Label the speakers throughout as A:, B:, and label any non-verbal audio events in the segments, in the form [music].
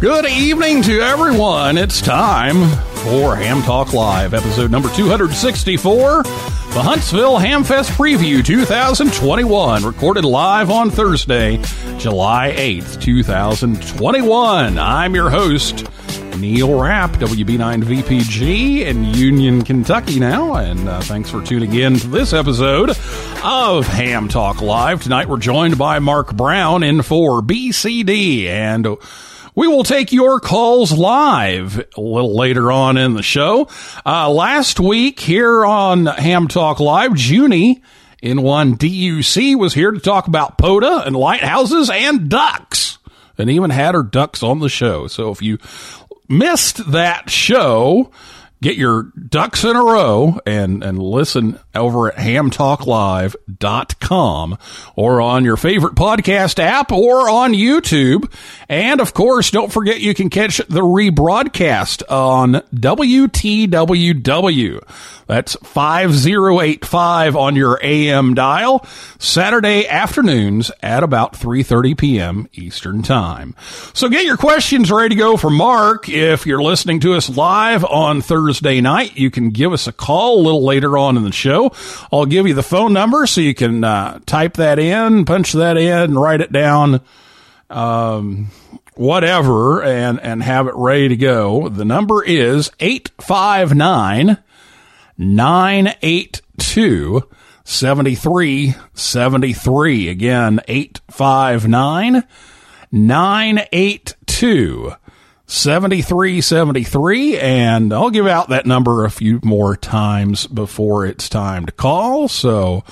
A: Good evening to everyone. It's time for Ham Talk Live, episode number 264, the Huntsville Hamfest Preview 2021, recorded live on Thursday, July 8th, 2021. I'm your host, Neil Rapp, WB9VPG in Union, Kentucky now, and uh, thanks for tuning in to this episode of Ham Talk Live. Tonight we're joined by Mark Brown N4BCD, and we will take your calls live a little later on in the show. Uh, last week here on Ham Talk Live, Junie in one DUC was here to talk about POTA and lighthouses and ducks and even had her ducks on the show. So if you missed that show, get your ducks in a row and, and listen over at hamtalklive.com or on your favorite podcast app or on YouTube. And of course, don't forget you can catch the rebroadcast on WTWW. That's 5085 on your AM dial, Saturday afternoons at about 3.30 p.m. Eastern Time. So get your questions ready to go for Mark. If you're listening to us live on Thursday night, you can give us a call a little later on in the show. I'll give you the phone number so you can uh, type that in, punch that in, write it down, um, whatever, and, and have it ready to go. The number is 859- 982 7373. Again, 859 982 7373. And I'll give out that number a few more times before it's time to call. So,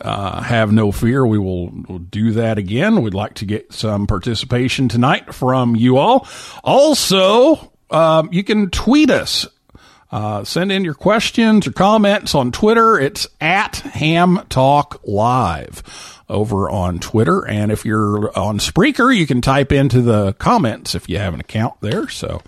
A: uh, have no fear. We will we'll do that again. We'd like to get some participation tonight from you all. Also, um, you can tweet us uh, send in your questions or comments on Twitter. It's at Ham Talk Live over on Twitter. And if you're on Spreaker, you can type into the comments if you have an account there. So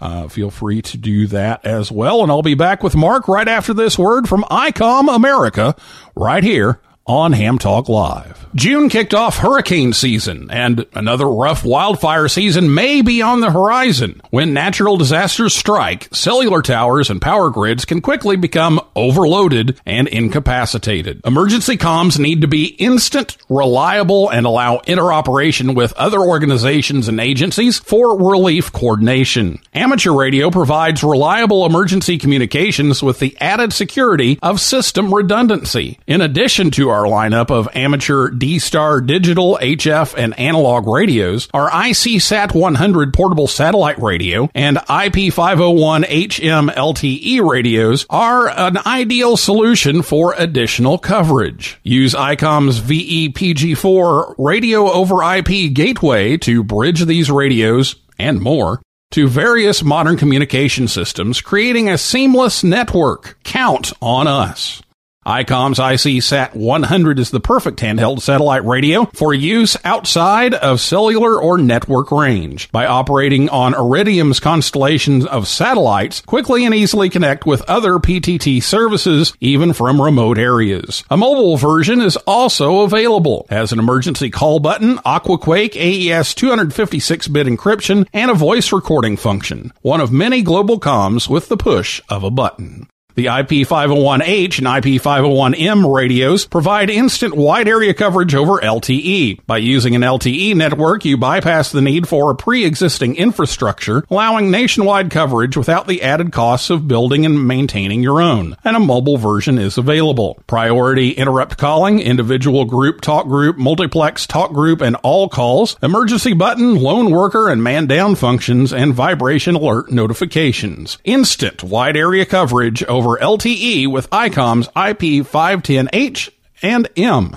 A: uh, feel free to do that as well. And I'll be back with Mark right after this word from ICOM America right here on Ham Talk Live. June kicked off hurricane season, and another rough wildfire season may be on the horizon. When natural disasters strike, cellular towers and power grids can quickly become overloaded and incapacitated. Emergency comms need to be instant, reliable, and allow interoperation with other organizations and agencies for relief coordination. Amateur radio provides reliable emergency communications with the added security of system redundancy. In addition to our lineup of amateur D-Star digital, HF, and analog radios, our IC Sat 100 portable satellite radio and IP501 HM LTE radios are an ideal solution for additional coverage. Use ICOM's VEPG4 radio over IP gateway to bridge these radios and more to various modern communication systems, creating a seamless network. Count on us. ICOM's IC Sat 100 is the perfect handheld satellite radio for use outside of cellular or network range. By operating on Iridium's constellation of satellites, quickly and easily connect with other PTT services, even from remote areas. A mobile version is also available. Has an emergency call button, Aquaquake AES 256-bit encryption, and a voice recording function. One of many global comms with the push of a button. The IP501H and IP501M radios provide instant wide area coverage over LTE. By using an LTE network, you bypass the need for a pre-existing infrastructure, allowing nationwide coverage without the added costs of building and maintaining your own. And a mobile version is available. Priority interrupt calling, individual group talk group, multiplex talk group, and all calls, emergency button, lone worker, and man down functions, and vibration alert notifications. Instant wide area coverage over LTE with ICOM's IP510H and M.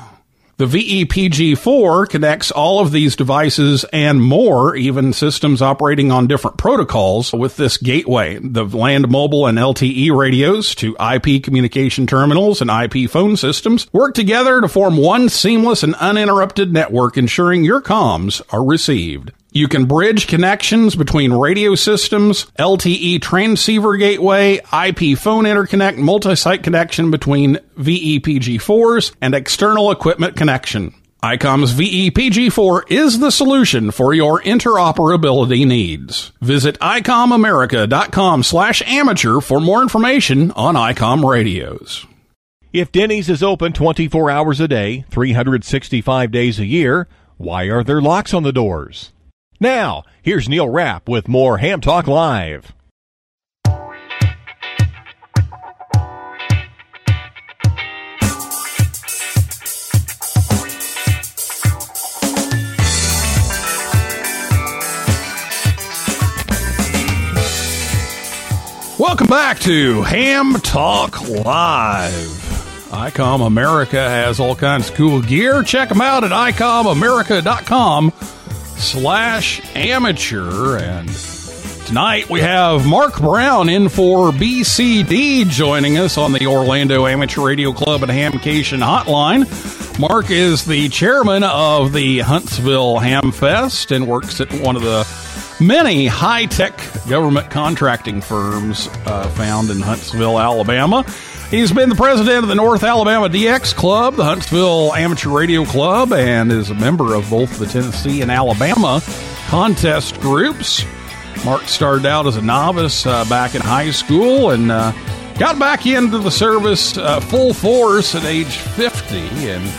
A: The VEPG4 connects all of these devices and more, even systems operating on different protocols with this gateway. The land mobile and LTE radios to IP communication terminals and IP phone systems work together to form one seamless and uninterrupted network ensuring your comms are received. You can bridge connections between radio systems, LTE transceiver gateway, IP phone interconnect, multi-site connection between VEPG4s, and external equipment connection. ICOM's VEPG4 is the solution for your interoperability needs. Visit ICOMAmerica.com slash amateur for more information on ICOM radios.
B: If Denny's is open 24 hours a day, 365 days a year, why are there locks on the doors? Now, here's Neil Rapp with more Ham Talk Live.
A: Welcome back to Ham Talk Live. ICOM America has all kinds of cool gear. Check them out at ICOMAmerica.com slash amateur. And tonight we have Mark Brown N4BCD joining us on the Orlando Amateur Radio Club and Hamcation Hotline. Mark is the chairman of the Huntsville Hamfest and works at one of the many high tech government contracting firms uh, found in Huntsville, Alabama. He's been the president of the North Alabama DX Club, the Huntsville Amateur Radio Club, and is a member of both the Tennessee and Alabama contest groups. Mark started out as a novice uh, back in high school and uh, got back into the service uh, full force at age 50. And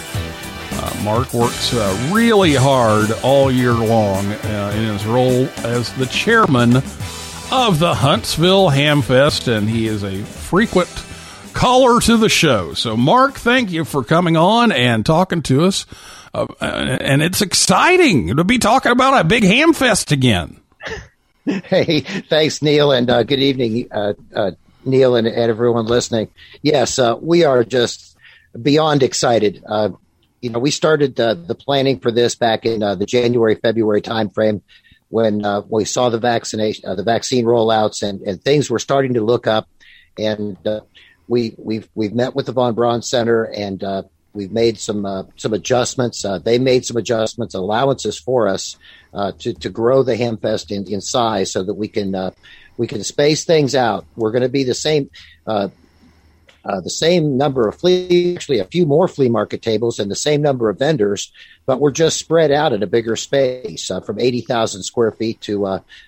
A: uh, Mark works uh, really hard all year long uh, in his role as the chairman of the Huntsville Hamfest, and he is a frequent caller to the show. So, Mark, thank you for coming on and talking to us. Uh, and it's exciting to be talking about a big Hamfest again. [laughs]
C: Hey, thanks, Neil, and uh, good evening, uh, uh, Neil, and, and, everyone listening. Yes, uh, we are just beyond excited. Uh, you know, we started the planning for this back in the January February timeframe when we saw the vaccination, the vaccine rollouts, and, and things were starting to look up. And we we've we've met with the von Braun Center and we've made some uh, some adjustments. Uh, they made some adjustments, allowances for us uh, to to grow the Hamfest in, in size so that we can uh, we can space things out. We're going to be the same. Uh, uh, the same number of flea, actually a few more flea market tables and the same number of vendors, but we're just spread out in a bigger space from 80,000 square feet to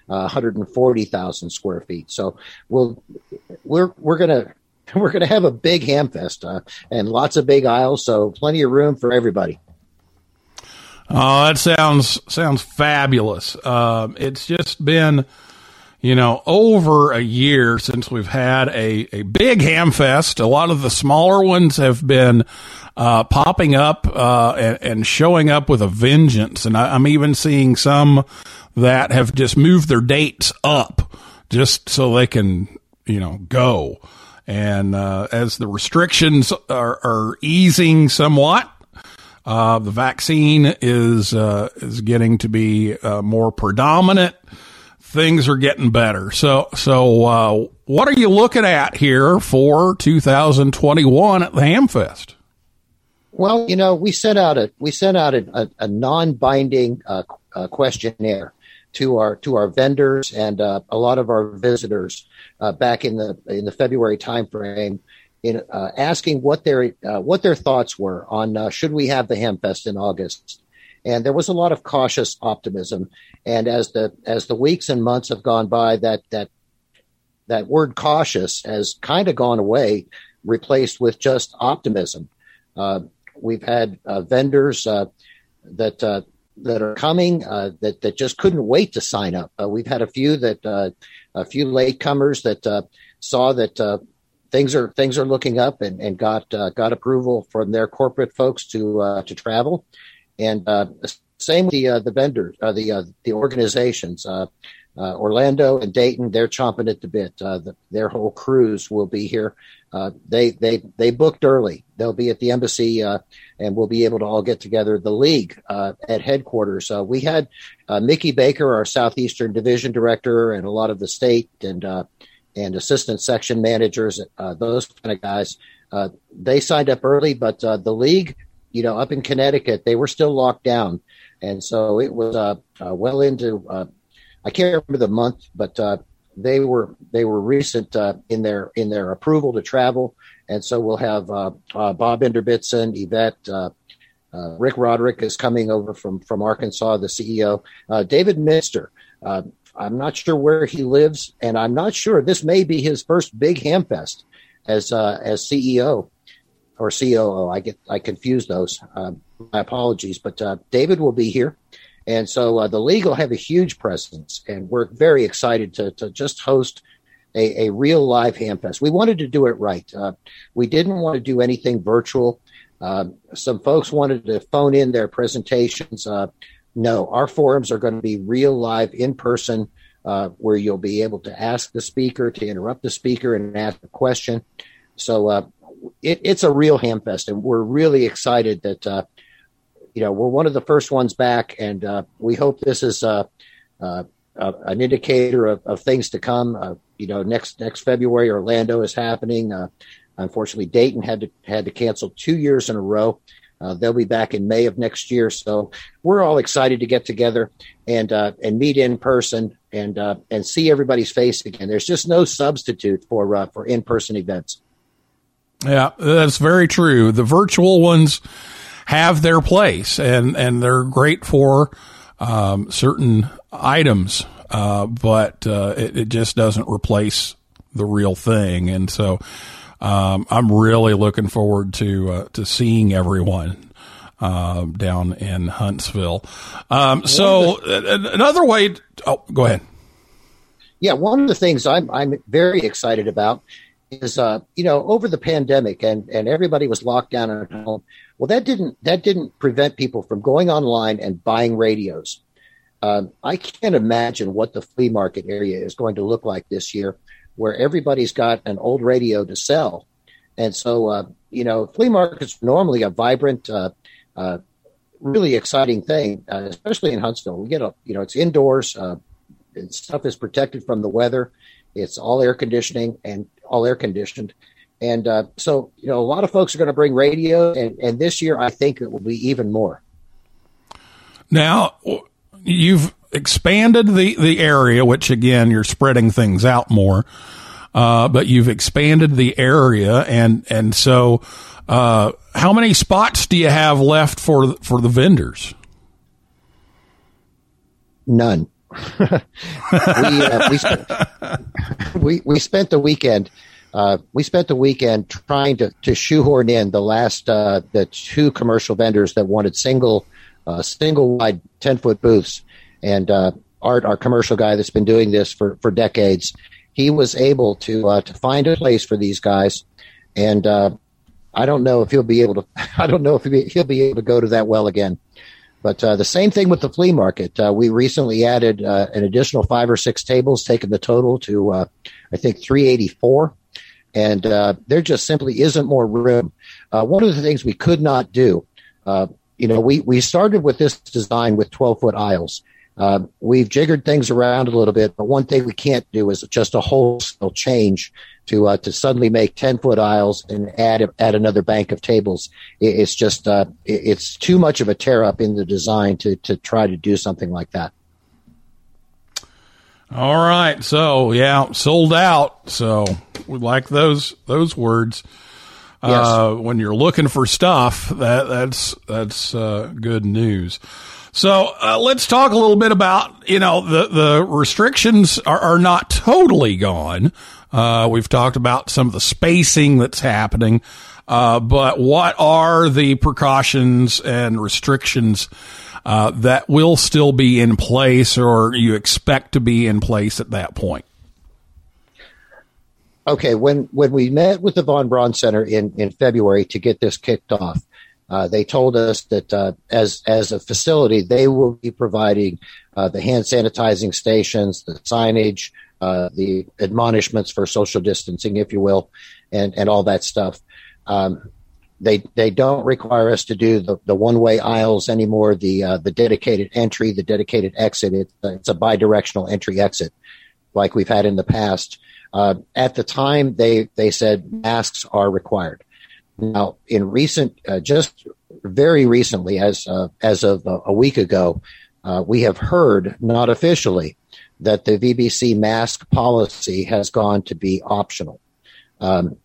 C: 140,000 square feet. So we'll, we're, we're going to, [laughs] we're going to have a big hamfest uh, and lots of big aisles, so plenty of room for everybody.
A: Oh, that sounds sounds fabulous. Uh, it's just been, you know, over a year since we've had a, a big ham fest. A lot of the smaller ones have been uh, popping up uh, and, and, showing up with a vengeance, and I, I'm even seeing some that have just moved their dates up just so they can, you know, go. And uh, as the restrictions are, are easing somewhat, uh, the vaccine is uh, is getting to be uh, more predominant. Things are getting better. So, so uh, what are you looking at here for 2021 at the Hamfest?
C: Well, you know, we sent out a we sent out a, a, a non-binding uh, questionnaire to our to our vendors and a lot of our visitors uh, back in the in the February timeframe, in uh, asking what their uh, what their thoughts were on uh, should we have the Hamfest in August, and there was a lot of cautious optimism. And as the as the weeks and months have gone by, that that that word cautious has kind of gone away, replaced with just optimism. Uh, we've had uh, vendors uh, that uh, that are coming uh, that that just couldn't wait to sign up. Uh, we've had a few that uh, a few latecomers that uh, saw that uh, things are things are looking up and, and got uh, got approval from their corporate folks to to travel, and same with the the vendors, the the organizations. Uh, Orlando and Dayton, they're chomping at the bit. Uh, the, their whole crews will be here. Uh, they they they booked early. They'll be at the embassy, uh, and we'll be able to all get together. The league uh, at headquarters. Uh, we had Mickey Baker, our southeastern division director, and a lot of the state and and assistant section managers, those kind of guys. They signed up early, but the league, you know, up in Connecticut, they were still locked down, and so it was well into. I can't remember the month, but uh, they were they were recent uh, in their in their approval to travel, and so we'll have uh, uh, Bob Inderbitzen, Yvette. Uh, uh, Rick Roderick is coming over from from Arkansas, the CEO. David Minster. I'm not sure where he lives, and I'm not sure this may be his first big hamfest as as CEO or COO. I get I confuse those. My apologies, but David will be here, and so uh, the league will have a huge presence, and we're very excited to to just host a, a real live hamfest. We wanted to do it right. Uh, we didn't want to do anything virtual. Uh, some folks wanted to phone in their presentations. Uh, no, our forums are going to be real live in person, uh, where you'll be able to ask the speaker, to interrupt the speaker, and ask a question. So uh, it, it's a real hamfest, and we're really excited that uh, you know we're one of the first ones back, and uh, we hope this is uh, uh, uh, an indicator of, of things to come. Uh, you know, next next February, Orlando is happening. Uh, unfortunately, Dayton had to had to cancel two years in a row. They'll be back in May of next year, so we're all excited to get together and and meet in person and and see everybody's face again. There's just no substitute for for in person events.
A: Yeah, that's very true. The virtual ones have their place and, and they're great for um, certain items, uh, but uh, it, it just doesn't replace the real thing. And so um, I'm really looking forward to uh, to seeing everyone uh, down in Huntsville. Um, so uh, another way. oh, go ahead.
C: Yeah, one of the things I'm I'm very excited about is uh, you know over the pandemic and and everybody was locked down at home. Well, that didn't that didn't prevent people from going online and buying radios. Um, I can't imagine what the flea market area is going to look like this year, where everybody's got an old radio to sell, and so uh, you know flea markets are normally a vibrant. Uh, uh, really exciting thing, uh, especially in Huntsville. We get a, you know, it's indoors. Uh, stuff is protected from the weather. It's all air conditioning and all air conditioned. And uh, so, you know, a lot of folks are going to bring radio, and, and this year I think it will be even more.
A: Now, you've expanded the, the area, which again, you're spreading things out more. Uh, but you've expanded the area, and and so, uh, how many spots do you have left for for the vendors?
C: None. [laughs] we, uh, we, spent, [laughs] we we spent the weekend. Uh, we spent the weekend trying to, to shoehorn in the last uh, the two commercial vendors that wanted single uh, single wide ten foot booths, and uh, Art, our commercial guy that's been doing this for, for decades, he was able to uh, to find a place for these guys, and I don't know if he'll be able to. [laughs] I don't know if he'll be, he'll be able to go to that well again. But the same thing with the flea market. We recently added an additional five or six tables, taking the total to I think 384, and uh, there just simply isn't more room. Uh, one of the things we could not do, you know, we we started with this design with 12 foot aisles. we've jiggered things around a little bit, but one thing we can't do is just a wholesale change to uh, to suddenly make ten foot aisles and add add another bank of tables. It, it's just uh, it, it's too much of a tear up in the design to to try to do something like that.
A: All right, so yeah, sold out. So we like those those words. Uh, when you're looking for stuff, that that's that's uh, good news. So uh, let's talk a little bit about you know the the restrictions are, are not totally gone. Uh, we've talked about some of the spacing that's happening, uh, but what are the precautions and restrictions uh, that will still be in place, or you expect to be in place at that point?
C: Okay, when when we met with the Von Braun Center in in February to get this kicked off, uh, they told us that uh, as as a facility, they will be providing uh, the hand sanitizing stations, the signage, uh, the admonishments for social distancing, if you will, and and all that stuff. Um, they they don't require us to do the, the one way aisles anymore. The uh, the dedicated entry, the dedicated exit. It, it's a bidirectional entry exit, like we've had in the past. Uh, at the time, they they said masks are required. Now, in recent, uh, just very recently, as as of a week ago, uh, we have heard, not officially, that the VBC mask policy has gone to be optional. Um,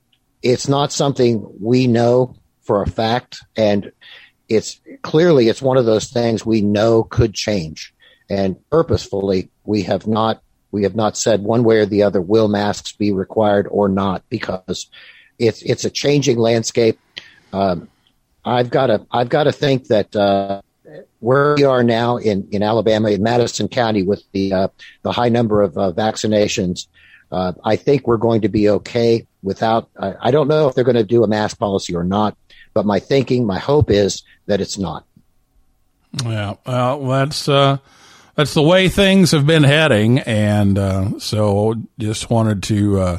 C: it's not something we know for a fact, and it's clearly it's one of those things we know could change. And purposefully, we have not we have not said one way or the other will masks be required or not because it's it's a changing landscape. Um, I've got to I've got to think that uh, where we are now in, in Alabama in Madison County with the uh, the high number of uh, vaccinations, uh, I think we're going to be okay without. I, I don't know if they're going to do a mask policy or not, but my thinking, my hope is that it's not.
A: Yeah, well, that's uh, that's the way things have been heading, and uh, so just wanted to uh,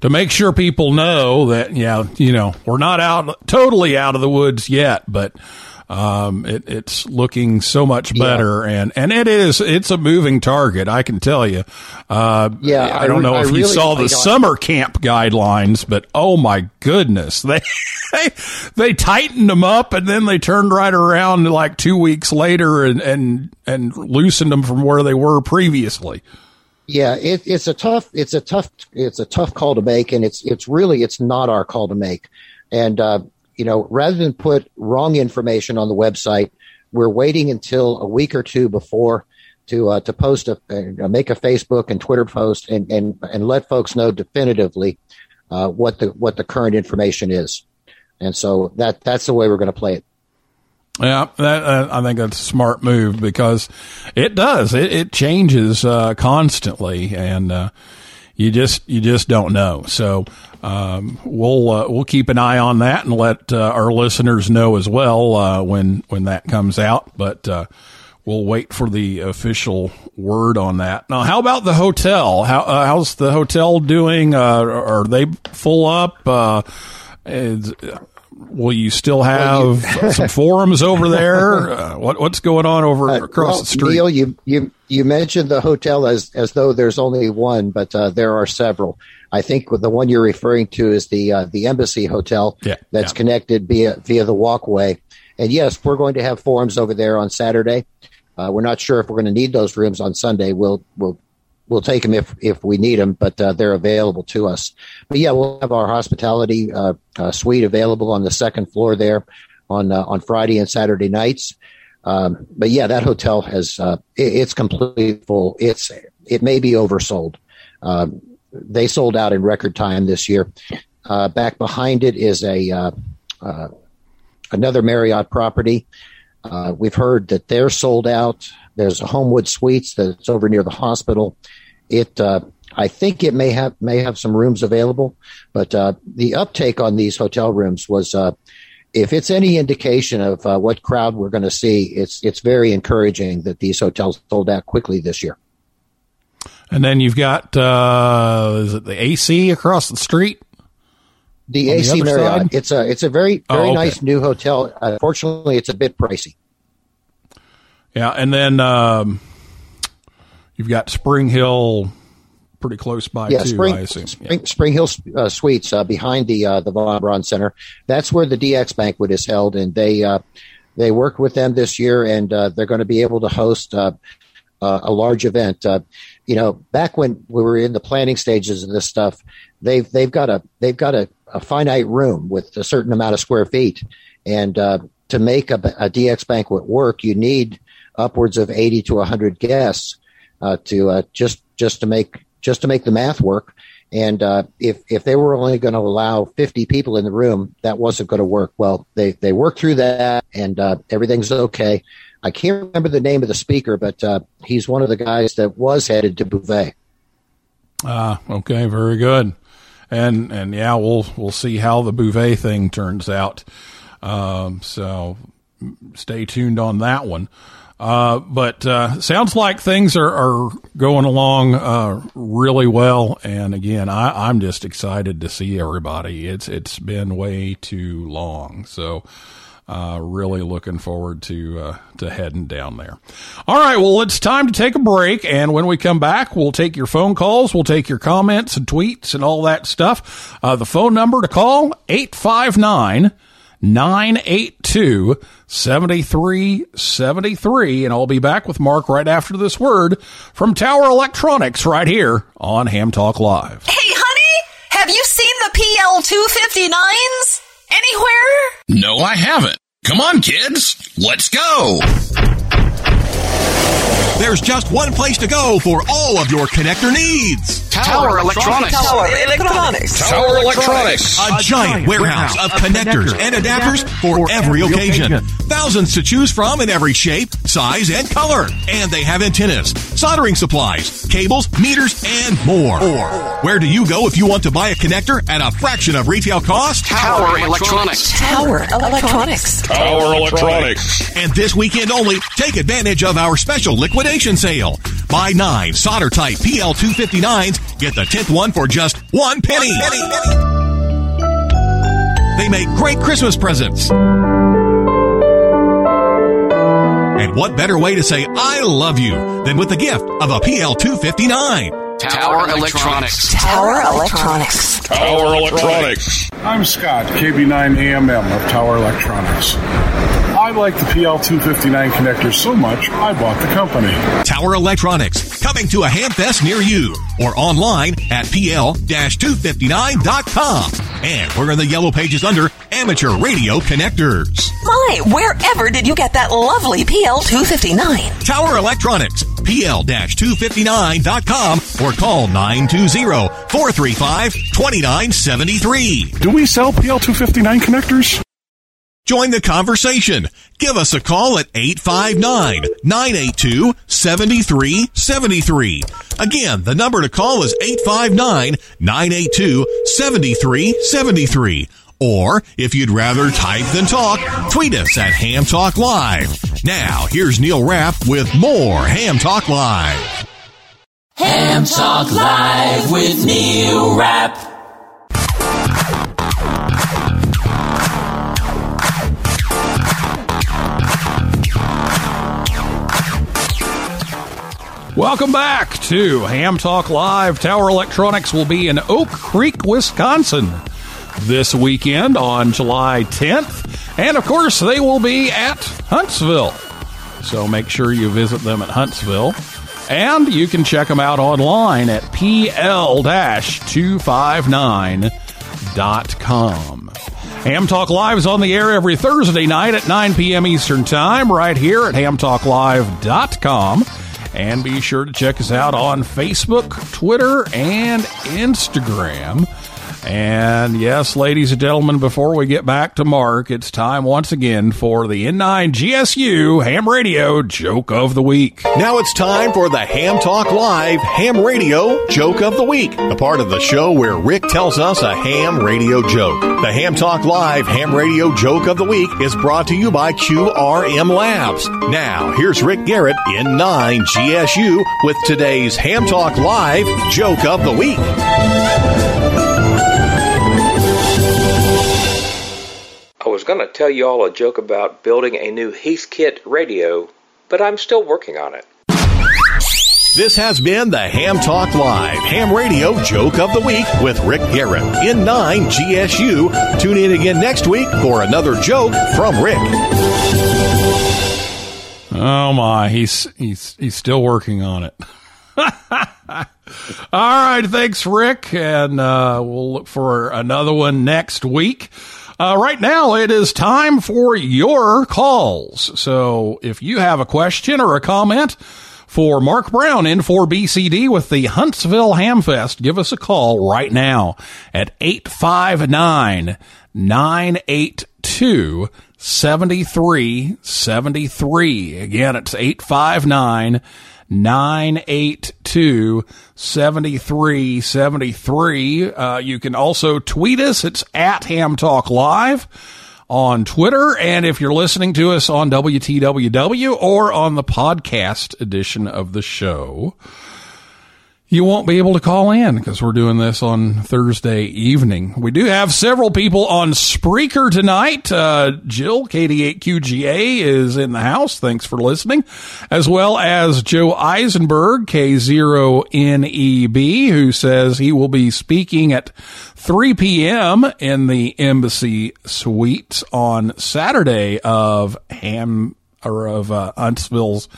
A: to make sure people know that yeah, you know, we're not out totally out of the woods yet, but um, it, it's looking so much better, yeah. and and it is it's a moving target. I can tell you. Uh,
C: yeah,
A: I, I don't know
C: I
A: if
C: really,
A: you saw the summer camp guidelines, but oh my goodness, [laughs] they they they tightened them up, and then they turned right around like two weeks later and and and loosened them from where they were previously.
C: Yeah, it, it's a tough, it's a tough, it's a tough call to make, and it's it's really it's not our call to make. And uh, you know, rather than put wrong information on the website, we're waiting until a week or two before to uh, to post a uh, make a Facebook and Twitter post and and and let folks know definitively uh, what the what the current information is. And so that that's the way we're going to play it.
A: Yeah, that, uh, I think that's a smart move because it does. It, it changes uh, constantly, and uh, you just you just don't know. So um, we'll uh, we'll keep an eye on that and let uh, our listeners know as well uh, when when that comes out. But we'll wait for the official word on that. Now, how about the hotel? How how's the hotel doing? are they full up? Will you still have well, you, [laughs] some forums over there? [laughs] Uh, what, what's going on over uh, across
C: well,
A: the street?
C: Neil, you, you, you mentioned the hotel as, as though there's only one, but uh, there are several. I think the one you're referring to is the uh, the Embassy Hotel
A: yeah,
C: that's
A: yeah.
C: connected via via the walkway. And yes, we're going to have forums over there on Saturday. Uh, we're not sure if we're going to need those rooms on Sunday. We'll we'll we'll take them if if we need them, but uh, they're available to us. But yeah, we'll have our hospitality uh, uh, suite available on the second floor there on uh, on Friday and Saturday nights. Um, but yeah, that hotel has uh, it, it's completely full. It's it may be oversold. Um, they sold out in record time this year. Uh, back behind it is a another Marriott property. we've heard that they're sold out. There's a Homewood Suites that's over near the hospital. It, uh, I think it may have may have some rooms available, but uh, the uptake on these hotel rooms was, uh, if it's any indication of uh, what crowd we're going to see, it's it's very encouraging that these hotels sold out quickly this year.
A: And then you've got uh, is it the AC across the street?
C: The
A: On the
C: AC Marriott.
A: side?
C: It's a it's a very
A: Oh,
C: very
A: okay.
C: nice new hotel. Unfortunately, it's a bit pricey.
A: Yeah, and then um, you've got Spring Hill pretty close by
C: yeah,
A: too.
C: Spring,
A: I assume.
C: Spring, Spring Hill uh, Suites uh, behind the uh, the Von Braun Center. That's where the DX banquet is held, and they uh, they worked with them this year, and uh, they're going to be able to host uh, uh, a large event. Uh, you know, back when we were in the planning stages of this stuff, they've they've got a they've got a, a finite room with a certain amount of square feet, and uh, to make a, a DX banquet work, you need upwards of 80 to 100 guests uh, to uh, just just to make just to make the math work. And uh, if if they were only going to allow 50 people in the room, that wasn't going to work. Well, they they worked through that, and uh, everything's okay. I can't remember the name of the speaker, but uh, he's one of the guys that was headed to Bouvet.
A: Ah, okay, very good. And and yeah, we'll we'll see how the Bouvet thing turns out. Um, so stay tuned on that one. Uh, but uh, sounds like things are, are going along uh, really well. And again, I, I'm just excited to see everybody. It's it's been way too long, so uh, really looking forward to uh, to heading down there. All right, well, it's time to take a break, and when we come back, we'll take your phone calls, we'll take your comments and tweets and all that stuff. Uh, the phone number to call eight five nine. 982 7373. And I'll be back with Mark right after this word from Tower Electronics right here on Ham Talk Live.
D: Hey, honey, have you seen the PL259s anywhere?
E: No, I haven't. Come on, kids. Let's go.
B: There's just one place to go for all of your connector needs.
E: Tower Electronics.
D: Tower Electronics.
E: Tower Electronics.
B: A giant warehouse of connectors and adapters for every occasion. Thousands to choose from in every shape, size, and color. And they have antennas, soldering supplies, cables, meters, and more. Where do you go if you want to buy a connector at a fraction of retail cost?
E: Tower Electronics.
D: Tower Electronics.
E: Tower Electronics.
B: And this weekend only, take advantage of our special liquidation sale. Buy nine solder type PL259s, get the 10th one for just one penny. They make great Christmas presents. And what better way to say I love you than with the gift of a PL259?
E: Tower Electronics.
D: Tower Electronics.
E: Tower Electronics.
F: I'm Scott, KB9AMM of Tower Electronics. I like the PL259 connector so much, I bought the company.
B: Tower Electronics, coming to a Hamfest near you or online at PL-259.com. And we're in the yellow pages under Amateur Radio Connectors.
D: My, wherever did you get that lovely PL259?
B: Tower Electronics, PL-259.com or call 920-435-2973.
F: Do we sell PL259 connectors?
B: Join the conversation. Give us a call at 859-982-7373. Again, the number to call is 859-982-7373. Or, if you'd rather type than talk, tweet us at Ham Talk Live. Now, here's Neil Rapp with more Ham Talk Live.
G: Ham Talk Live with Neil Rapp.
A: Welcome back to Ham Talk Live. Tower Electronics will be in Oak Creek, Wisconsin this weekend on July 10th. And of course, they will be at Huntsville. So make sure you visit them at Huntsville. And you can check them out online at pl-259.com. Ham Talk Live is on the air every Thursday night at 9 p.m. Eastern Time right here at hamtalklive.com. And be sure to check us out on Facebook, Twitter, and Instagram. And yes, ladies and gentlemen, before we get back to Mark, it's time once again for the N9 GSU Ham Radio Joke of the Week.
B: Now it's time for the Ham Talk Live Ham Radio Joke of the Week, the part of the show where Rick tells us a ham radio joke. The Ham Talk Live Ham Radio Joke of the Week is brought to you by QRM Labs. Now, here's Rick Garrett N9 GSU with today's Ham Talk Live Joke of the Week.
H: I was going to tell you all a joke about building a new Heathkit radio, but I'm still working on it.
B: This has been the Ham Talk Live Ham Radio Joke of the Week with Rick Garrett N9 GSU. Tune in again next week for another joke from Rick.
A: Oh my, he's he's he's still working on it. [laughs] All right, thanks, Rick, and uh, we'll look for another one next week. Uh, right now, it is time for your calls. So if you have a question or a comment for Mark Brown N4BCD with the Huntsville Hamfest, give us a call right now at 859 982 7373. Again, it's 859 982 7373. Uh, you can also tweet us. It's at Ham Talk Live on Twitter. And if you're listening to us on WTWW or on the podcast edition of the show, you won't be able to call in because we're doing this on Thursday evening. We do have several people on Spreaker tonight. Uh, Jill, KD8QGA, is in the house. Thanks for listening. As well as Joe Eisenberg, K0NEB, who says he will be speaking at 3 p.m. in the Embassy Suites on Saturday of Ham or of uh, Huntsville's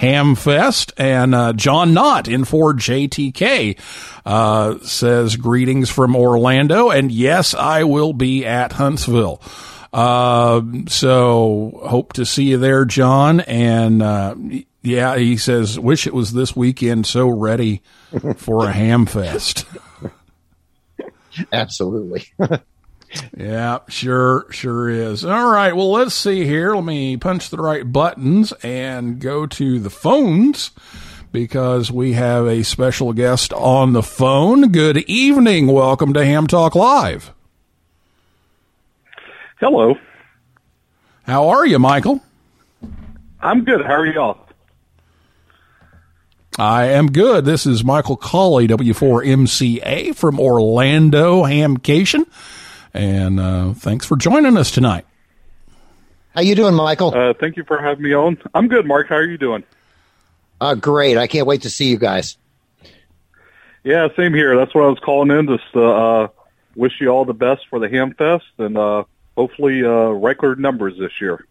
A: Hamfest. And uh, John Knott in for JTK uh, says greetings from Orlando. And yes, I will be at Huntsville. Uh, so hope to see you there, John. And uh, yeah, he says, wish it was this weekend. So ready for a [laughs] Hamfest.
C: Absolutely. [laughs]
A: Yeah, sure, sure is. All right, well, let's see here. Let me punch the right buttons and go to the phones because we have a special guest on the phone. Good evening. Welcome to Ham Talk Live.
I: Hello.
A: How are you, Michael?
I: I'm good. How are y'all?
A: I am good. This is Michael Colley, W4MCA from Orlando Hamcation. And uh, thanks for joining us tonight.
C: How you doing, Michael?
I: Uh, thank you for having me on. I'm good, Mark. How are you doing?
C: Uh, great. I can't wait to see you guys.
I: Yeah, same here. That's what I was calling in. Just to uh, wish you all the best for the Ham Fest and uh, hopefully uh, record numbers this year.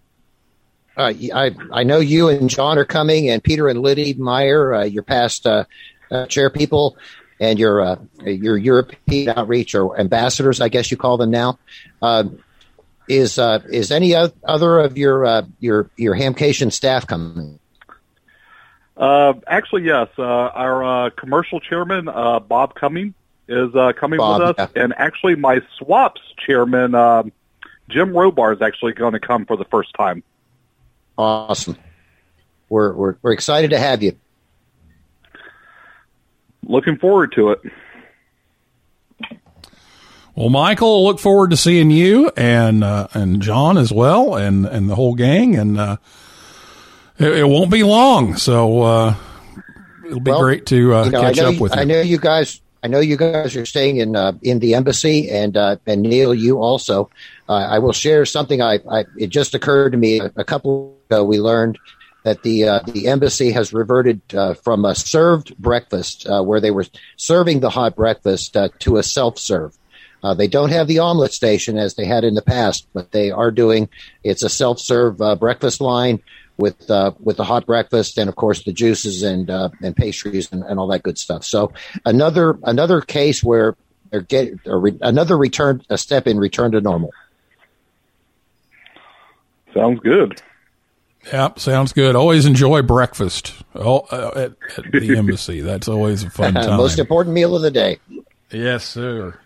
C: Uh, I I know you and John are coming, and Peter and Liddy Meyer, uh, your past uh, uh, chair people, and your uh, your European outreach or ambassadors, I guess you call them now. Uh, is uh, is any other of your uh, your your Hamcation staff coming?
I: Uh, actually, yes. Uh, our uh, commercial chairman, uh, Bob Cumming, is uh, coming
C: Bob,
I: with us. And actually, my swaps chairman, um, Jim Robar, is actually going to come for the first time.
C: Awesome. We're we're we're excited to have you.
I: Looking forward to it.
A: Well, Michael, look forward to seeing you and uh, and John as well, and and the whole gang. And uh, it, it won't be long, so uh, it'll be
C: Well,
A: great to uh,
C: you know,
A: catch
C: I know,
A: up with you.
C: I know you guys. I know you guys are staying in uh, in the embassy, and uh, and Neil, you also. Uh, I will share something. I, I it just occurred to me a, a couple ago. We learned that the uh, the embassy has reverted uh, from a served breakfast, uh, where they were serving the hot breakfast, uh, to a self serve. Uh, they don't have the omelet station as they had in the past, but they are doing. It's a self-serve uh, breakfast line with with the hot breakfast and of course the juices and and pastries and, and all that good stuff. So another another case where they're get re- another return a step in return to normal.
I: Sounds good.
A: Yep, sounds good. Always enjoy breakfast oh, uh, at, at the [laughs] embassy. That's always a fun [laughs] time.
C: Most important meal of the day.
A: yes, sir.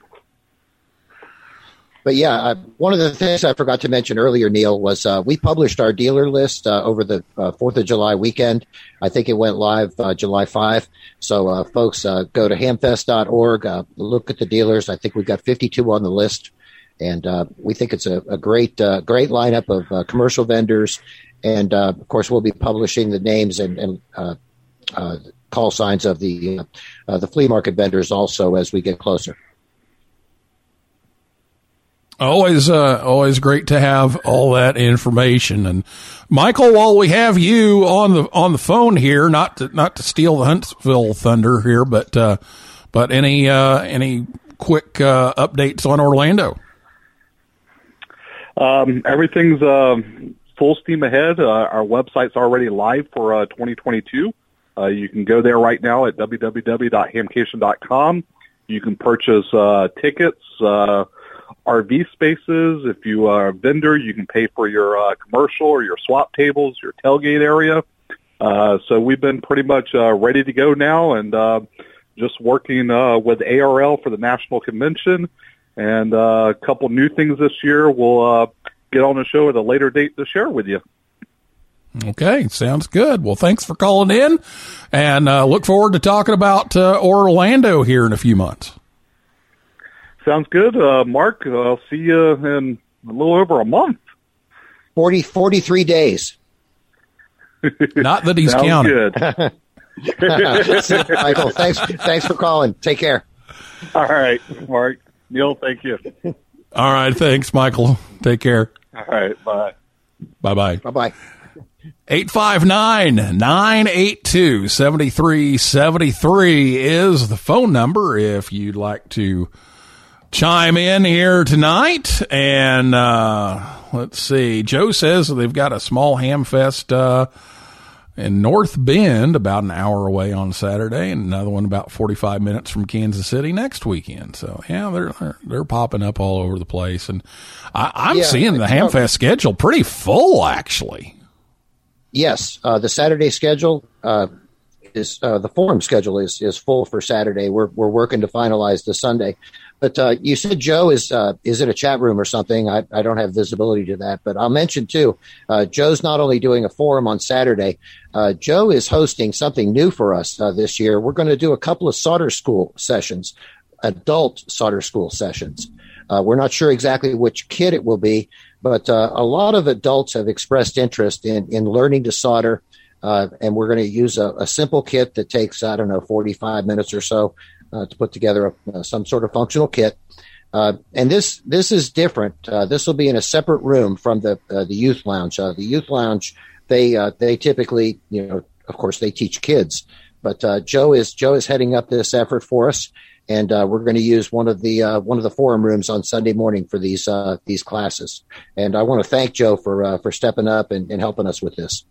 C: But yeah, uh, one of the things I forgot to mention earlier, Neil, was uh, we published our dealer list uh, over the uh, Fourth of July weekend. I think it went live uh, July 5. So, uh, folks, uh, go to hamfest.org, uh, look at the dealers. I think we've got 52 on the list. And uh, we think it's a, a great, uh, great lineup of uh, commercial vendors. And uh, of course, we'll be publishing the names and, and uh, uh, call signs of the uh, uh, the flea market vendors also as we get closer.
A: Always, uh, always great to have all that information. And Michael, while we have you on the on the phone here, not to not to steal the Huntsville thunder here, but uh, but any uh, any quick uh, updates on Orlando?
I: Um, everything's um full steam ahead. Uh, our website's already live for uh, 2022. Uh, you can go there right now at www.hamcation.com. You can purchase uh, tickets, uh, RV spaces. If you are a vendor, you can pay for your uh, commercial or your swap tables, your tailgate area. Uh, so we've been pretty much uh, ready to go now, and uh, just working uh, with ARRL for the national convention, and uh, a couple new things this year. We'll uh, get on the show at a later date to share with you.
A: Okay, sounds good. Well, thanks for calling in, and uh, look forward to talking about uh, Orlando here in a few months.
I: Sounds good, uh, Mark. I'll see you in a little over a month.
C: 40, 43 days. [laughs]
A: Not that he's
I: Sounds
A: counting.
I: good. [laughs] [laughs]
C: Michael, thanks, thanks for calling. Take care.
I: All right, Mark. Neil, thank you.
A: All right, thanks, Michael. Take care.
I: All right, bye.
A: Bye bye.
C: Bye bye.
A: 859 982 7373 is the phone number if you'd like to chime in here tonight. And uh, let's see. Joe says they've got a small ham fest uh, in North Bend about an hour away on Saturday, and another one about 45 minutes from Kansas City next weekend. So, yeah, they're they're, they're popping up all over the place. And I, I'm
C: Yeah,
A: seeing the Hamfest schedule pretty full, actually.
C: Yes, uh, the Saturday schedule uh, is uh, the forum schedule is is full for Saturday. We're we're working to finalize the Sunday. But uh, you said Joe is uh, is in a chat room or something. I, I don't have visibility to that, but I'll mention too. Uh, Joe's not only doing a forum on Saturday. Uh, Joe is hosting something new for us uh, this year. We're going to do a couple of solder school sessions, adult solder school sessions. Uh, we're not sure exactly which kid it will be, but a lot of adults have expressed interest in in learning to solder. Uh, and we're going to use a, a simple kit that takes I don't know 45 minutes or so to put together a, uh, some sort of functional kit. Uh, and this this is different. Uh, this will be in a separate room from the uh, the youth lounge. Uh, the youth lounge they uh, they typically you know of course they teach kids, but uh, Joe is Joe is heading up this effort for us, and uh, we're going to use one of the uh, one of the forum rooms on Sunday morning for these uh, these classes. And I want to thank Joe for uh, for stepping up and, and helping us with this.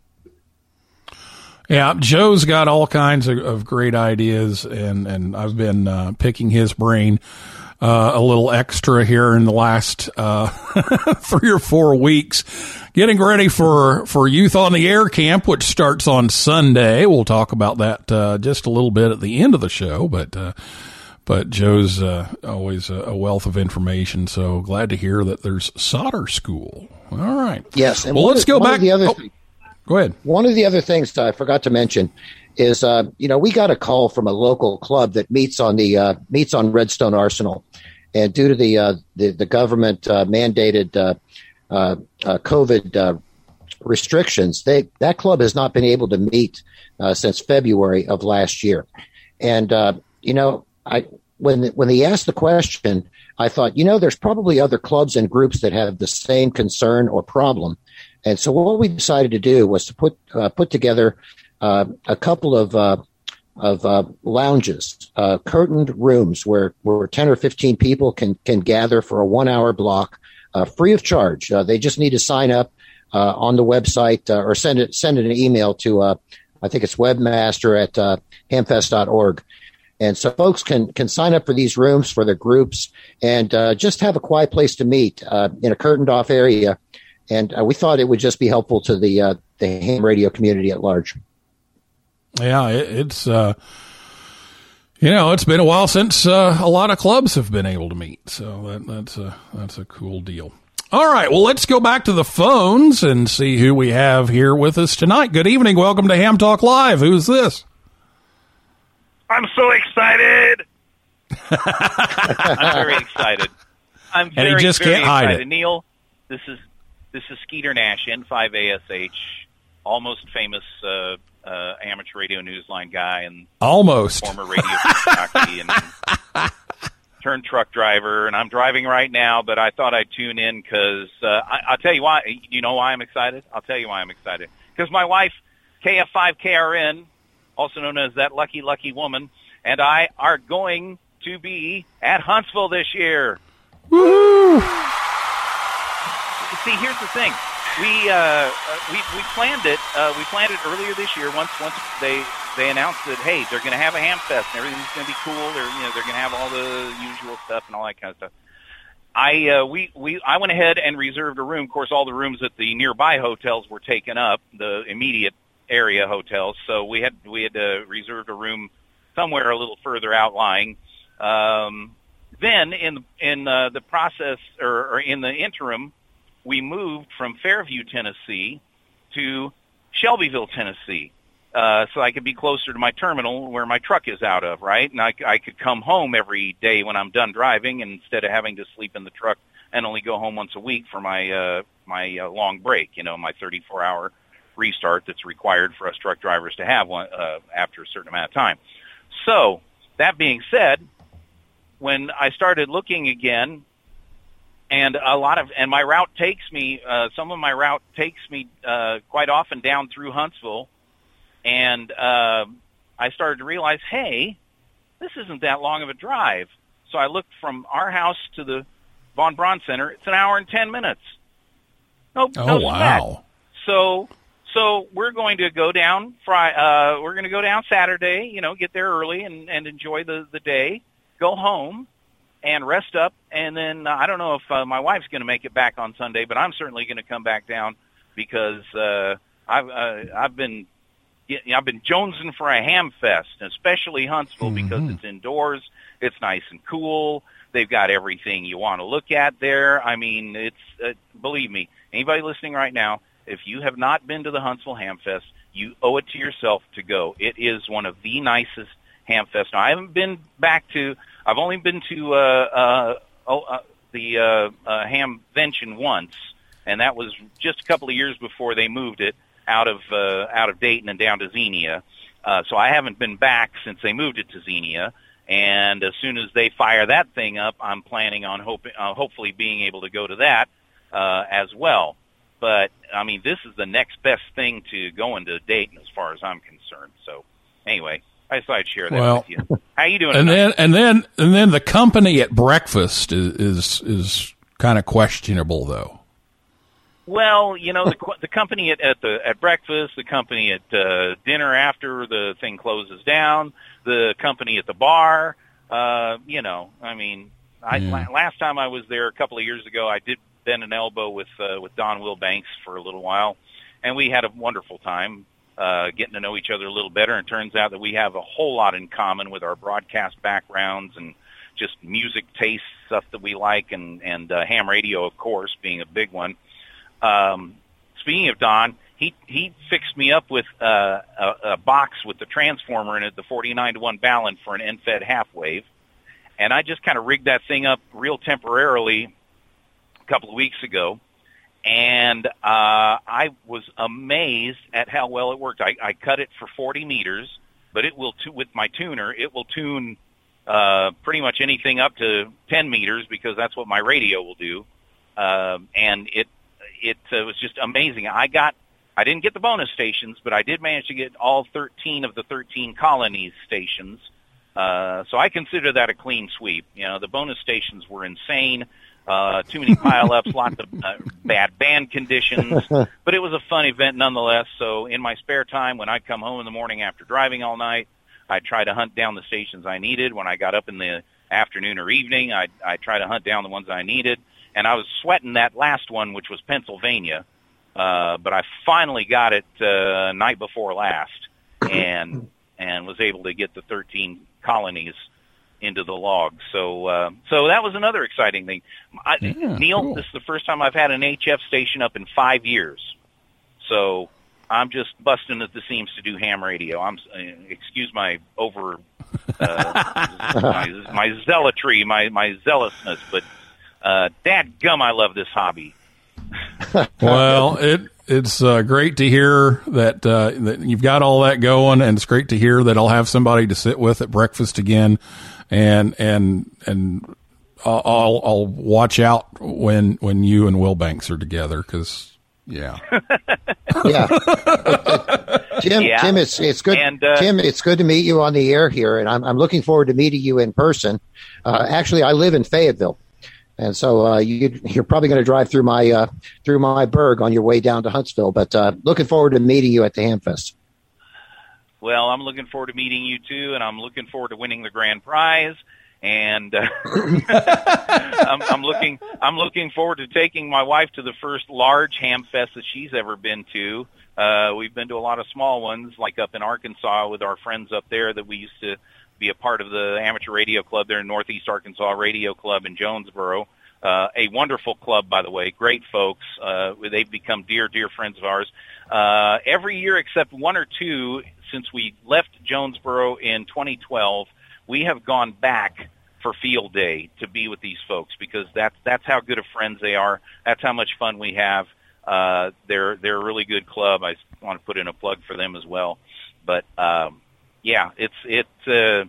A: Yeah, Joe's got all kinds of, of great ideas, and and I've been uh, picking his brain uh, a little extra here in the last uh, [laughs] three or four weeks, getting ready for for Youth on the Air camp, which starts on Sunday. We'll talk about that uh, just a little bit at the end of the show, but. Uh, but Joe's uh, always a, wealth of information, so glad to hear that there's solder school. All right.
C: Yes, and
A: well, let's go back.
C: the other
A: oh,
C: thing-
A: go ahead.
C: One of the other things that I forgot to mention is, uh, you know, we got a call from a local club that meets on the uh, meets on Redstone Arsenal, and due to the uh, the, the government uh, mandated uh, uh, COVID restrictions, they that club has not been able to meet since February of last year. And you know, I when when they asked the question, I thought, you know, there's probably other clubs and groups that have the same concern or problem. And so what we decided to do was to put uh, put together uh, a couple of uh, of uh, lounges, uh, curtained rooms where where ten or fifteen people can can gather for a one hour block, uh, free of charge. Uh, they just need to sign up uh, on the website or send it send an email to uh, I think it's webmaster at uh, hamfest.org. And so folks can can sign up for these rooms for their groups and uh, just have a quiet place to meet uh, in a curtained off area. And uh, we thought it would just be helpful to the uh, the ham radio community at large.
A: Yeah, it, it's uh, you know it's been a while since uh, a lot of clubs have been able to meet, so that, that's a that's a cool deal. All right, well let's go back to the phones and see who we have here with us tonight. Good evening, welcome to Ham Talk Live. Who's this?
J: I'm so excited. [laughs] I'm very excited. I'm
A: he
J: very,
A: just
J: very
A: can't hide
J: excited.
A: it.
J: Neil, this is this is Skeeter Nash, N5ASH, almost famous uh, uh, amateur radio newsline guy and
A: Almost.
J: former radio jockey and [laughs] turned truck driver. And I'm driving right now, but I thought I'd tune in because uh, I, I'll tell you why. You know why I'm excited? I'll tell you why I'm excited. Because my wife, KF5KRN, also known as that lucky lucky woman, and I are going to be at Huntsville this year.
A: Woo!
J: See, here's the thing. We uh, uh, we we planned it. Uh, we planned it earlier this year. Once once they they announced that hey, they're going to have a ham fest and everything's going to be cool. They're you know they're going to have all the usual stuff and all that kind of stuff. I uh, we we I went ahead and reserved a room. Of course, all the rooms at the nearby hotels were taken up, the immediate area hotels. So we had we had uh, reserved a room somewhere a little further outlying. Um, then in in uh, the process or, or in the interim, we moved from Fairview, Tennessee, to Shelbyville, Tennessee. Uh, so I could be closer to my terminal where my truck is out of, right? And I, I could come home every day when I'm done driving and instead of having to sleep in the truck and only go home once a week for my, uh, my uh, long break, you know, my 34 hour restart that's required for us truck drivers to have one, uh, after a certain amount of time. So that being said, when I started looking again, and a lot of and my route takes me, uh, some of my route takes me uh, quite often down through Huntsville, and uh, I started to realize, hey, this isn't that long of a drive. So I looked from our house to the Von Braun Center. It's an hour and ten minutes. No,
A: Oh,
J: no
A: wow.
J: sweat. So so we're going to go down Fri uh we're going to go down Saturday, you know, get there early and and enjoy the the day, go home and rest up and then uh, I don't know if uh, my wife's going to make it back on Sunday, but I'm certainly going to come back down because uh I've uh, I've been I've been jonesing for a ham fest, especially Huntsville because it's indoors, it's nice and cool. They've got everything you want to look at there. I mean, it's uh, believe me, anybody listening right now, if you have not been to the Huntsville Ham Fest, you owe it to yourself to go. It is one of the nicest ham fests. Now, I haven't been back to. I've only been to uh, uh, oh, uh, the uh, uh, Hamvention once, and that was just a couple of years before they moved it out of uh, out of Dayton and down to Xenia. Uh, so I haven't been back since they moved it to Xenia. And as soon as they fire that thing up, I'm planning on hoping, uh, hopefully being able to go to that uh, as well. But I mean, this is the next best thing to going to Dayton, as far as I'm concerned. So anyway, I just thought I'd share that
A: Well,
J: with you. How you doing?
A: and
J: tonight?
A: then and then and then the company at breakfast is is, is kind of questionable though.
J: Well, you know, the the company at, at the at breakfast, the company at uh, dinner after the thing closes down, the company at the bar. Uh, you know, I mean, I
A: Yeah.
J: la- last time I was there a couple of years ago, I did bend an elbow with uh, with Don Wilbanks for a little while, and we had a wonderful time uh, getting to know each other a little better. And turns out that we have a whole lot in common with our broadcast backgrounds and just music taste stuff that we like, and and uh, ham radio, of course, being a big one. Um, speaking of Don, he he fixed me up with uh, a, a box with the transformer in it, the 49 to one balun for an end-fed half wave, and I just kind of rigged that thing up real temporarily a couple of weeks ago, and uh, I was amazed at how well it worked. I, I cut it for 40 meters, but it will tu- with my tuner, it will tune uh, pretty much anything up to 10 meters because that's what my radio will do. Um, and it it uh, was just amazing. I got I didn't get the bonus stations, but I did manage to get all 13 of the 13 colonies stations. Uh, so I consider that a clean sweep. You know, the bonus stations were insane. Uh, too many pileups, [laughs] lots of uh, bad band conditions, [laughs] but it was a fun event nonetheless. So in my spare time, when I'd come home in the morning after driving all night, I'd try to hunt down the stations I needed. When I got up in the afternoon or evening, I'd, I'd try to hunt down the ones I needed. And I was sweating that last one, which was Pennsylvania. Uh, but I finally got it, uh, night before last [coughs] and, and was able to get the 13 colonies into the log. So, uh, so that was another exciting thing. I,
A: Yeah,
J: Neil,
A: cool.
J: this is the first time I've had an HF station up in five years. So I'm just busting at the seams to do ham radio. I'm uh, excuse my over uh, [laughs] my, my zealotry, my my zealousness, but uh, dad gum, I love this hobby.
A: Well, it it's uh, great to hear that uh, that you've got all that going, and it's great to hear that I'll have somebody to sit with at breakfast again, and and and I'll I'll, I'll watch out when when you and Wilbanks are together because yeah, [laughs]
C: yeah. [laughs] Tim,
J: Yeah.
C: Tim, it's it's good.
J: And, uh,
C: Tim, it's good to meet you on the air here, and I'm I'm looking forward to meeting you in person. Uh, actually, I live in Fayetteville, and so uh, you you're probably going to drive through my uh, through my burg on your way down to Huntsville. But uh, looking forward to meeting you at the Hamfest.
J: Well, I'm looking forward to meeting you too, and I'm looking forward to winning the grand prize. and uh, [laughs] I'm, I'm looking I'm looking forward to taking my wife to the first large ham fest that she's ever been to. Uh, we've been to a lot of small ones, like up in Arkansas with our friends up there that we used to be a part of the amateur radio club there in Northeast Arkansas Radio Club in Jonesboro. Uh, a wonderful club, by the way, great folks. Uh, they've become dear, dear friends of ours. Uh, every year except one or two since we left Jonesboro in 2012, we have gone back for field day to be with these folks because that's that's how good of friends they are. That's how much fun we have. Uh, they're they're a really good club. I want to put in a plug for them as well. But um, yeah, it's it uh,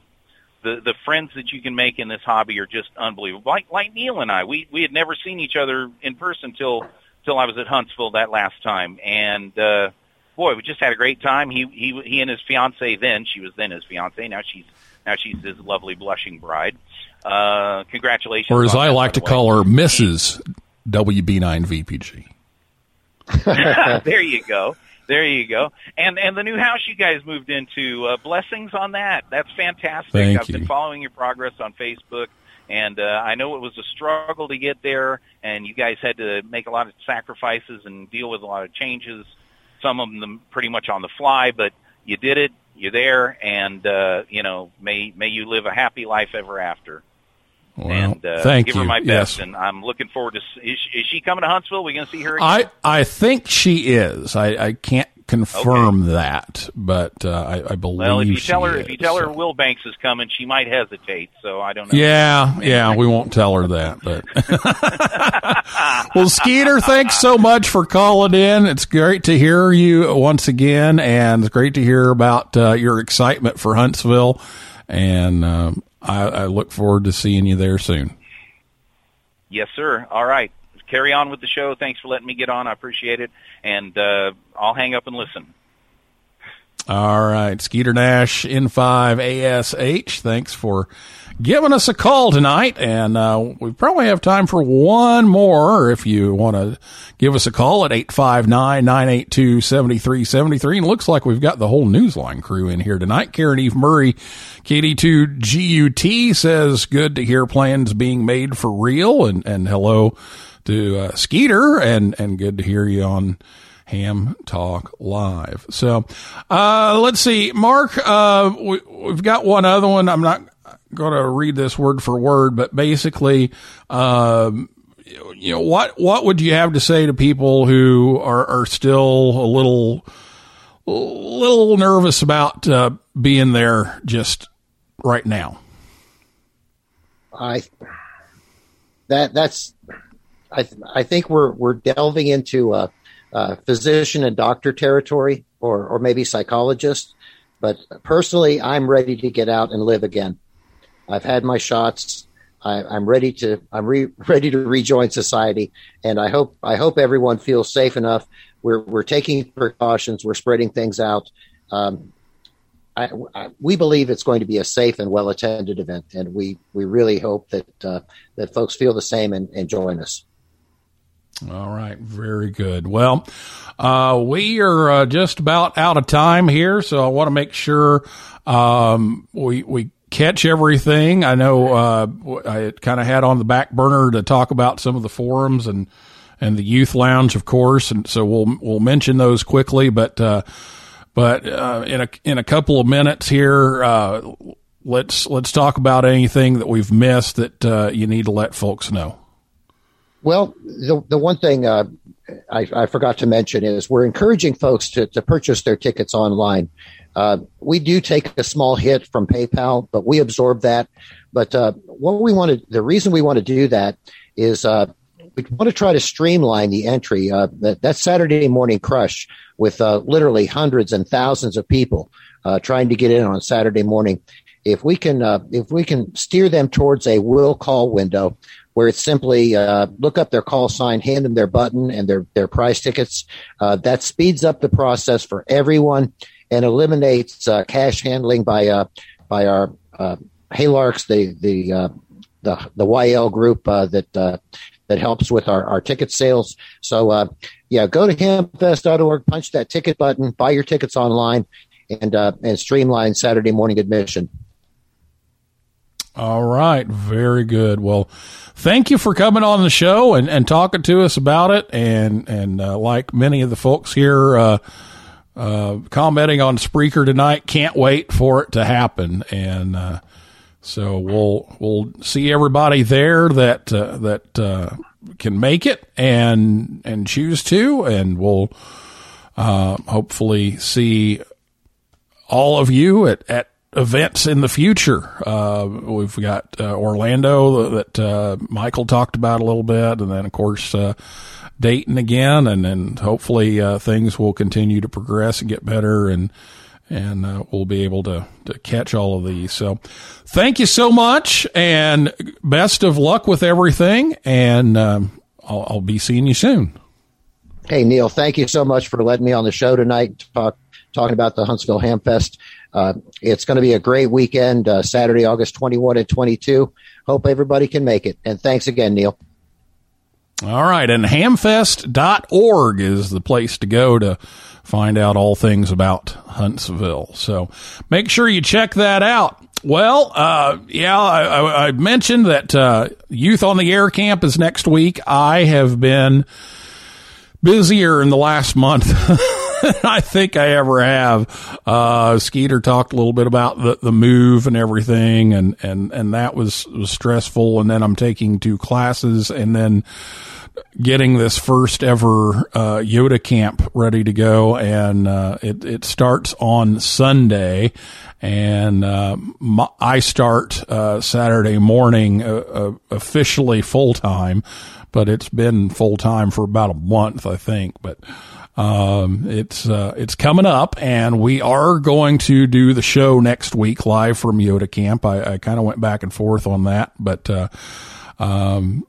J: the the friends that you can make in this hobby are just unbelievable. Like like Neil and I, we we had never seen each other in person till till I was at Huntsville that last time, and uh, boy, we just had a great time. He he he and his fiance then she was then his fiance. Now she's now she's his lovely blushing bride. Uh, congratulations.
A: Or as I
J: that,
A: like to
J: the
A: call her, Mrs. WB9VPG. [laughs] [laughs]
J: there you go. There you go. And and the new house you guys moved into, uh, blessings on that. That's fantastic.
A: Thank
J: I've
A: you.
J: been following your progress on Facebook, and uh, I know it was a struggle to get there, and you guys had to make a lot of sacrifices and deal with a lot of changes. Some of them pretty much on the fly, but you did it. You're there, and uh, you know, may may you live a happy life ever after.
A: Well,
J: and uh,
A: thank
J: give
A: you.
J: her my best,
A: Yes.
J: and I'm looking forward to. Is, she- is she coming to Huntsville? We going to see her? Again?
A: I, I think she is. I, I can't confirm that, but uh, I, I believe
J: Well, if you
A: she
J: tell her
A: is.
J: if you tell her Wilbanks is coming, she might hesitate. So I don't know.
A: Yeah, yeah, we won't tell her that, but [laughs] well, Skeeter, thanks so much for calling in. It's great to hear you once again, and it's great to hear about uh, your excitement for Huntsville. And um, I, I look forward to seeing you there soon.
J: Yes, sir. All right. Carry on with the show. Thanks for letting me get on. I appreciate it. And uh, I'll hang up and listen.
A: All right, Skeeter Nash N5ASH. Thanks for giving us a call tonight, and uh, we probably have time for one more if you want to give us a call at 859-982-7373. And it looks like we've got the whole Newsline crew in here tonight. Caryn Eve Murray, KD2GUT says, good to hear plans being made for real, and, and hello to uh, Skeeter, and, and good to hear you on Ham Talk Live. So, uh, let's see, Mark, uh, we, we've got one other one. I'm not going to read this word for word, but basically, um, you know, what, what would you have to say to people who are, are still a little, little nervous about, uh, being there just right now?
C: I that that's I I think we're we're delving into uh, uh, physician and doctor territory, or or maybe psychologist. But personally, I'm ready to get out and live again. I've had my shots. I, I'm ready to I'm re, [laughs] ready to rejoin society, and I hope I hope everyone feels safe enough. We're we're taking precautions. We're spreading things out. Um, I, I, we believe it's going to be a safe and well attended event, and we, we really hope that uh, that folks feel the same and, and join us.
A: All right, very good. Well, uh, we are uh, just about out of time here, so I want to make sure um, we we catch everything. I know uh, I kind of had on the back burner to talk about some of the forums and and the youth lounge, of course, and so we'll we'll mention those quickly, but. Uh, but uh, in a in a couple of minutes here, uh, let's let's talk about anything that we've missed that uh, you need to let folks know.
C: Well, the the one thing uh, I, I forgot to mention is we're encouraging folks to, to purchase their tickets online. Uh, we do take a small hit from PayPal, but we absorb that. But uh, what we want to, the reason we want to do that is uh, we want to try to streamline the entry. Uh, that, that Saturday morning crush with uh, literally hundreds and thousands of people uh, trying to get in on Saturday morning. If we can, if we can steer them towards a will call window where it's simply uh, look up their call sign, hand them their button and their their prize tickets, uh, that speeds up the process for everyone and eliminates uh, cash handling by uh, by our uh, Haylarks, the the uh, the the YL group uh, that uh, that helps with our, our ticket sales. So uh, yeah, go to hamfest.org, punch that ticket button, buy your tickets online, and uh, and streamline Saturday morning admission.
A: All right. Very good. Well, thank you for coming on the show and, and talking to us about it. And, and, uh, like many of the folks here, uh, uh, commenting on Spreaker tonight, can't wait for it to happen. And, uh, so we'll, we'll see everybody there that, uh, that, uh, can make it and, and choose to. And we'll, uh, hopefully see all of you at, at events in the future. Uh, we've got uh, Orlando that uh, Michael talked about a little bit, and then of course uh, Dayton again, and then hopefully uh, things will continue to progress and get better, and and uh, we'll be able to to catch all of these. So, thank you so much, and best of luck with everything, and um, I'll, I'll be seeing you soon.
C: Hey, Neil, thank you so much for letting me on the show tonight, talk, talking about the Huntsville Hamfest. Uh, it's going to be a great weekend, uh, Saturday, August 21 and 22. Hope everybody can make it. And thanks again, Neil.
A: All right. And hamfest.org is the place to go to find out all things about Huntsville. So make sure you check that out. Well, uh, yeah, I, I, I mentioned that uh, Youth on the Air camp is next week. I have been busier in the last month [laughs] [laughs] I think I ever have. Uh, Skeeter talked a little bit about the, the move and everything, and, and, and that was, was stressful. And then I'm taking two classes and then getting this first ever uh, YOTA camp ready to go, and uh, it it starts on Sunday, and uh, my, I start uh, Saturday morning uh, uh, officially full time, but it's been full time for about a month, I think, but. Um, it's uh, it's coming up, and we are going to do the show next week live from YOTA Camp. I, I kind of went back and forth on that, but uh, um,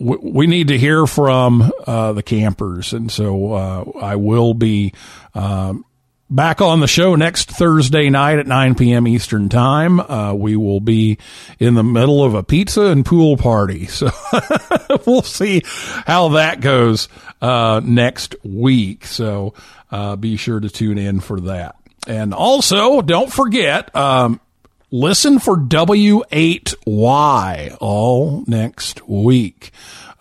A: we need to hear from uh, the campers, and so uh, I will be um, back on the show next Thursday night at 9 p.m. Eastern Time. Uh, we will be in the middle of a pizza and pool party, [laughs] so [laughs] we'll see how that goes uh, next week. So uh, be sure to tune in for that. And also, don't forget. Um, listen for W8Y all next week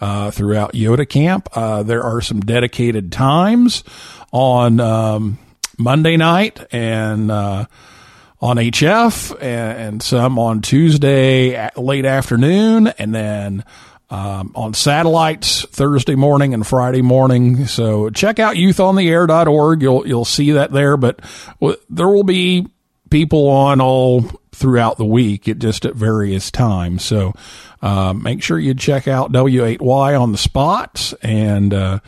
A: uh, throughout YOTA Camp. Uh, there are some dedicated times on um, Monday night and uh, on HF and, and, some on Tuesday late afternoon and then um, on satellites Thursday morning and Friday morning. So check out youthontheair.org. You'll, you'll see that there, but there will be people on all throughout the week, it just at various times. So uh, make sure you check out W8Y on the spots and uh,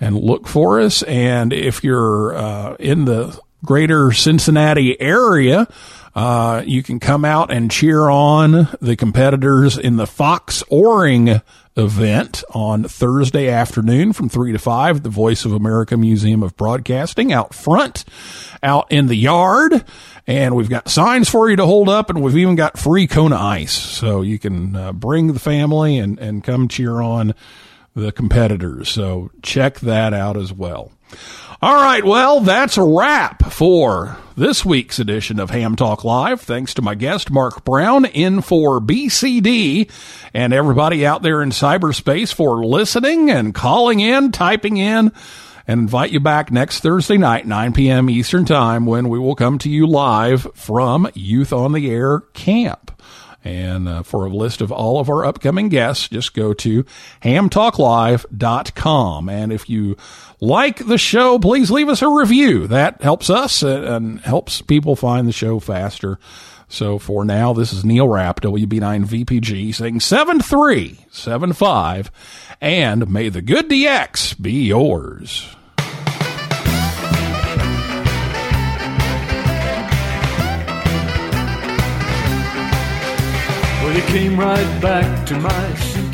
A: and look for us. And if you're uh, in the greater Cincinnati area, uh, you can come out and cheer on the competitors in the foxoring event on Thursday afternoon from 3 to 5 the Voice of America Museum of Broadcasting out front, out in the yard. And we've got signs for you to hold up, and we've even got free Kona ice. So you can uh, bring the family and, and come cheer on the competitors. So check that out as well. All right, well, that's a wrap for this week's edition of Ham Talk Live. Thanks to my guest, Mark Brown, N4BCD, and everybody out there in cyberspace for listening and calling in, typing in, and invite you back next Thursday night, 9 p.m. Eastern Time, when we will come to you live from Youth on the Air Camp. And uh, for a list of all of our upcoming guests, just go to hamtalklive.com. And if you like the show, please leave us a review. That helps us and helps people find the show faster. So for now, this is Neil Rapp, WB9VPG, saying 7375, and may the good DX be yours.
K: He came right back to my